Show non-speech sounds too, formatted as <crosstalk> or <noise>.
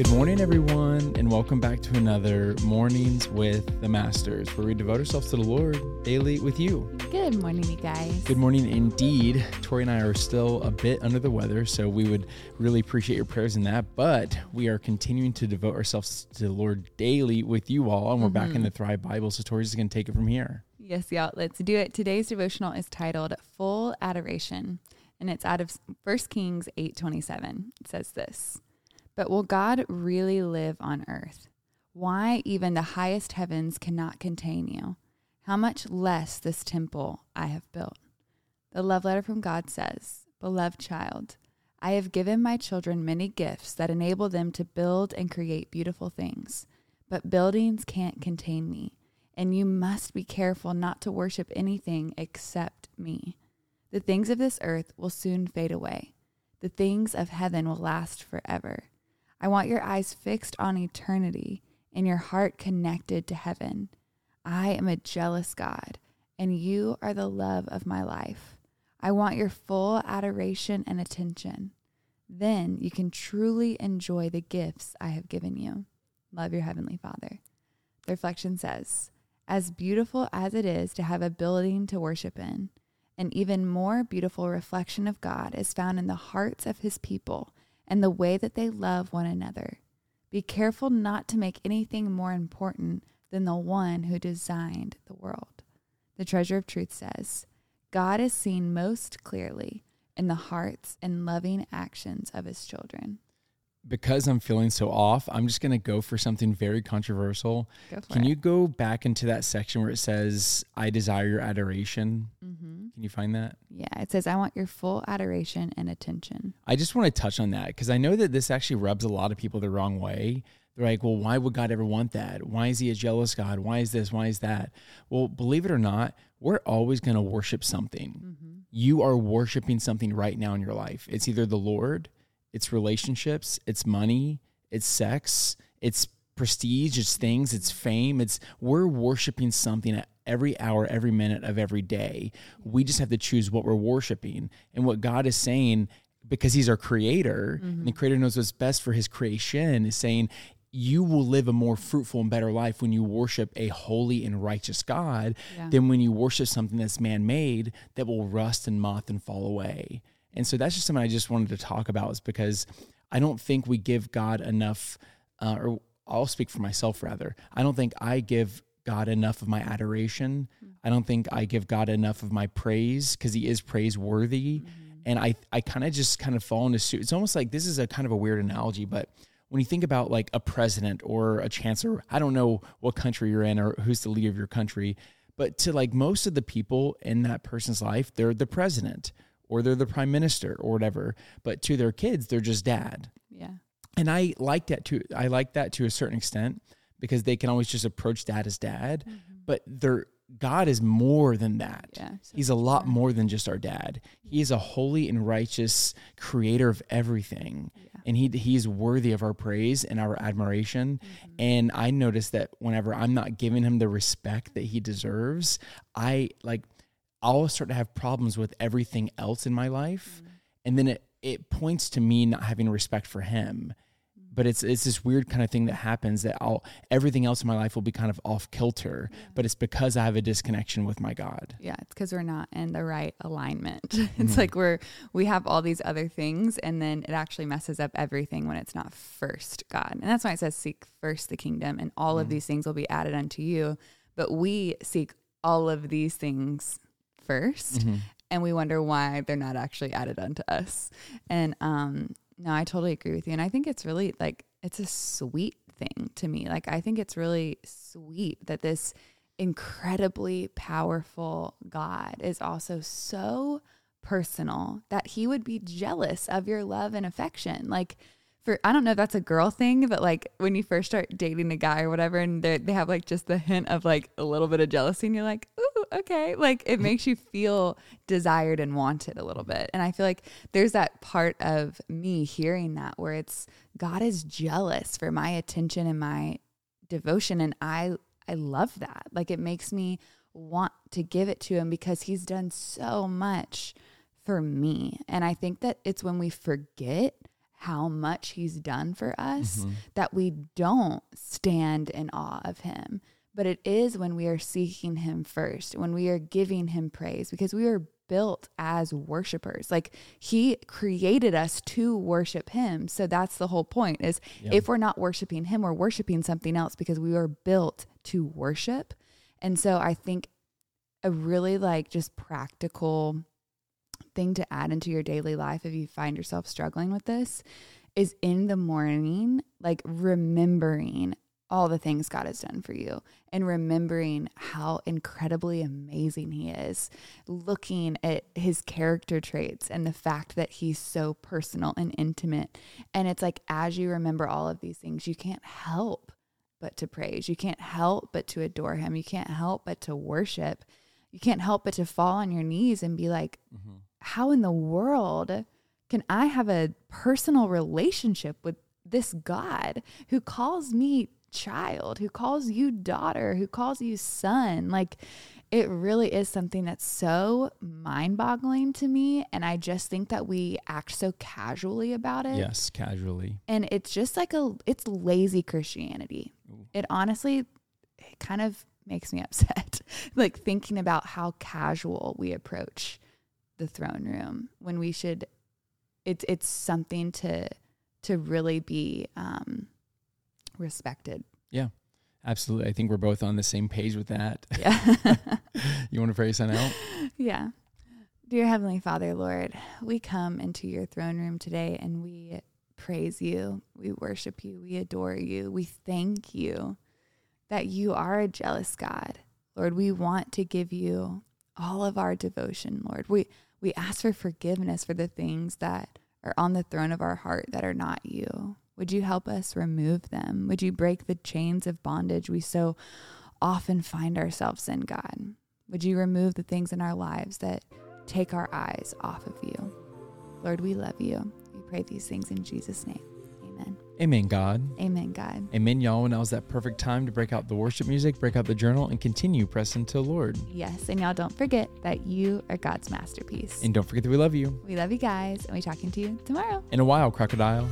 Good morning, everyone, and welcome back to another Mornings with the Masters, where we devote ourselves to the Lord daily with you. Good morning, you guys. Good morning, indeed. Tori and I are still a bit under the weather, so we would really appreciate your prayers in that. But we are continuing to devote ourselves to the Lord daily with you all, and we're back in mm-hmm. the Thrive Bible. So Tori's going to take it from here. Yes, y'all. Let's do it. Today's devotional is titled "Full Adoration," and it's out of 1 Kings eight twenty seven. It says this. But will God really live on earth? Why even the highest heavens cannot contain you? How much less this temple I have built? The love letter from God says, Beloved child, I have given my children many gifts that enable them to build and create beautiful things. But buildings can't contain me, and you must be careful not to worship anything except me. The things of this earth will soon fade away, the things of heaven will last forever. I want your eyes fixed on eternity and your heart connected to heaven. I am a jealous God, and you are the love of my life. I want your full adoration and attention. Then you can truly enjoy the gifts I have given you. Love your Heavenly Father. The reflection says, As beautiful as it is to have a building to worship in, an even more beautiful reflection of God is found in the hearts of His people and the way that they love one another. Be careful not to make anything more important than the one who designed the world. The Treasure of Truth says, God is seen most clearly in the hearts and loving actions of his children. Because I'm feeling so off, I'm just going to go for something very controversial. Can it. you go back into that section where it says, I desire your adoration? Mm-hmm. Can you find that? Yeah, it says, I want your full adoration and attention. I just want to touch on that because I know that this actually rubs a lot of people the wrong way. They're like, well, why would God ever want that? Why is he a jealous God? Why is this? Why is that? Well, believe it or not, we're always going to worship something. Mm-hmm. You are worshiping something right now in your life. It's either the Lord, it's relationships, it's money, it's sex, it's prestige, it's things, it's fame. It's we're worshiping something at every hour, every minute of every day. We just have to choose what we're worshiping. And what God is saying, because He's our creator, and the creator knows what's best for his creation, is saying, you will live a more fruitful and better life when you worship a holy and righteous God Yeah. than when you worship something that's man made that will rust and moth and fall away. And so that's just something I just wanted to talk about, is because I don't think we give God enough, uh, or I'll speak for myself rather. I don't think I give God enough of my adoration. Hmm. I don't think I give God enough of my praise because He is praiseworthy. Mm-hmm. And I, I kind of just kind of fall into suit. It's almost like this is a kind of a weird analogy, but when you think about like a president or a chancellor, I don't know what country you're in or who's the leader of your country, but to like most of the people in that person's life, they're the president or they're the prime minister or whatever. But to their kids, they're just dad. Yeah. And I like that to I like that to a certain extent because they can always just approach dad as dad. Mm-hmm. But they're God is more than that. Yeah, so He's a lot more than just our dad. He is a holy and righteous creator of everything. And he he is worthy of our praise and our admiration. Mm-hmm. And I notice that whenever I'm not giving him the respect that he deserves, I like I'll start to have problems with everything else in my life. Mm-hmm. And then it it points to me not having respect for him but it's it's this weird kind of thing that happens that I'll everything else in my life will be kind of off kilter, but it's because I have a disconnection with my God. Yeah, it's because we're not in the right alignment. <laughs> it's mm-hmm. like we're we have all these other things, and then it actually messes up everything when it's not first God. And that's why it says, "Seek first the kingdom, and all of mm-hmm. these things will be added unto you." But we seek all of these things 1st mm-hmm. and we wonder why they're not actually added unto us. And um, no, I totally agree with you, and I think it's really like it's a sweet thing to me. Like I think it's really sweet that this incredibly powerful God is also so personal that he would be jealous of your love and affection. Like for I don't know if that's a girl thing, but like when you first start dating a guy or whatever, and they they have like just the hint of like a little bit of jealousy, and you're like, ooh, okay, like it makes you feel desired and wanted a little bit. And I feel like there's that part of me hearing that where it's God is jealous for my attention and my devotion, and I I love that. Like it makes me want to give it to him because he's done so much for me. And I think that it's when we forget how much he's done for us Mhm. that we don't stand in awe of him. But it is when we are seeking him first, when we are giving him praise, because we are built as worshipers. Like he created us to worship him. So that's the whole point is Yeah. if we're not worshiping him, we're worshiping something else because we were built to worship. And so I think a really like just practical thing to add into your daily life if you find yourself struggling with this is in the morning, like remembering all the things God has done for you and remembering how incredibly amazing He is, looking at His character traits and the fact that He's so personal and intimate. And it's like, as you remember all of these things, you can't help but to praise. You can't help but to adore Him. You can't help but to worship. You can't help but to fall on your knees and be like, mm-hmm. how in the world can I have a personal relationship with this God who calls me child, who calls you daughter, who calls you son? Like, it really is something that's so mind boggling to me. And I just think that we act so casually about it. Yes, casually. And it's just like a, it's lazy Christianity. Ooh. It honestly, it kind of makes me <laughs> upset. like thinking about how casual we approach the throne room when we should, it's, it's something to, to really be um, respected. Yeah. Absolutely. I think we're both on the same page with that. Yeah. <laughs> you want to pray sign out? yeah. Dear Heavenly Father, Lord, we come into your throne room today and we praise you. We worship you. We adore you. We thank you that you are a jealous God. Lord, we want to give you all of our devotion, Lord. We we ask for forgiveness for the things that are on the throne of our heart that are not you. Would you help us remove them? Would you break the chains of bondage we so often find ourselves in, God? Would you remove the things in our lives that take our eyes off of you? Lord, we love you. We pray these things in Jesus' name. Amen. Amen, God. Amen, God. Amen, y'all. And now's that perfect time to break out the worship music, break out the journal, and continue pressing to the Lord. Yes. And y'all don't forget that you are God's masterpiece. And don't forget that we love you. we love you guys, and we talking to you tomorrow. In a while, crocodile.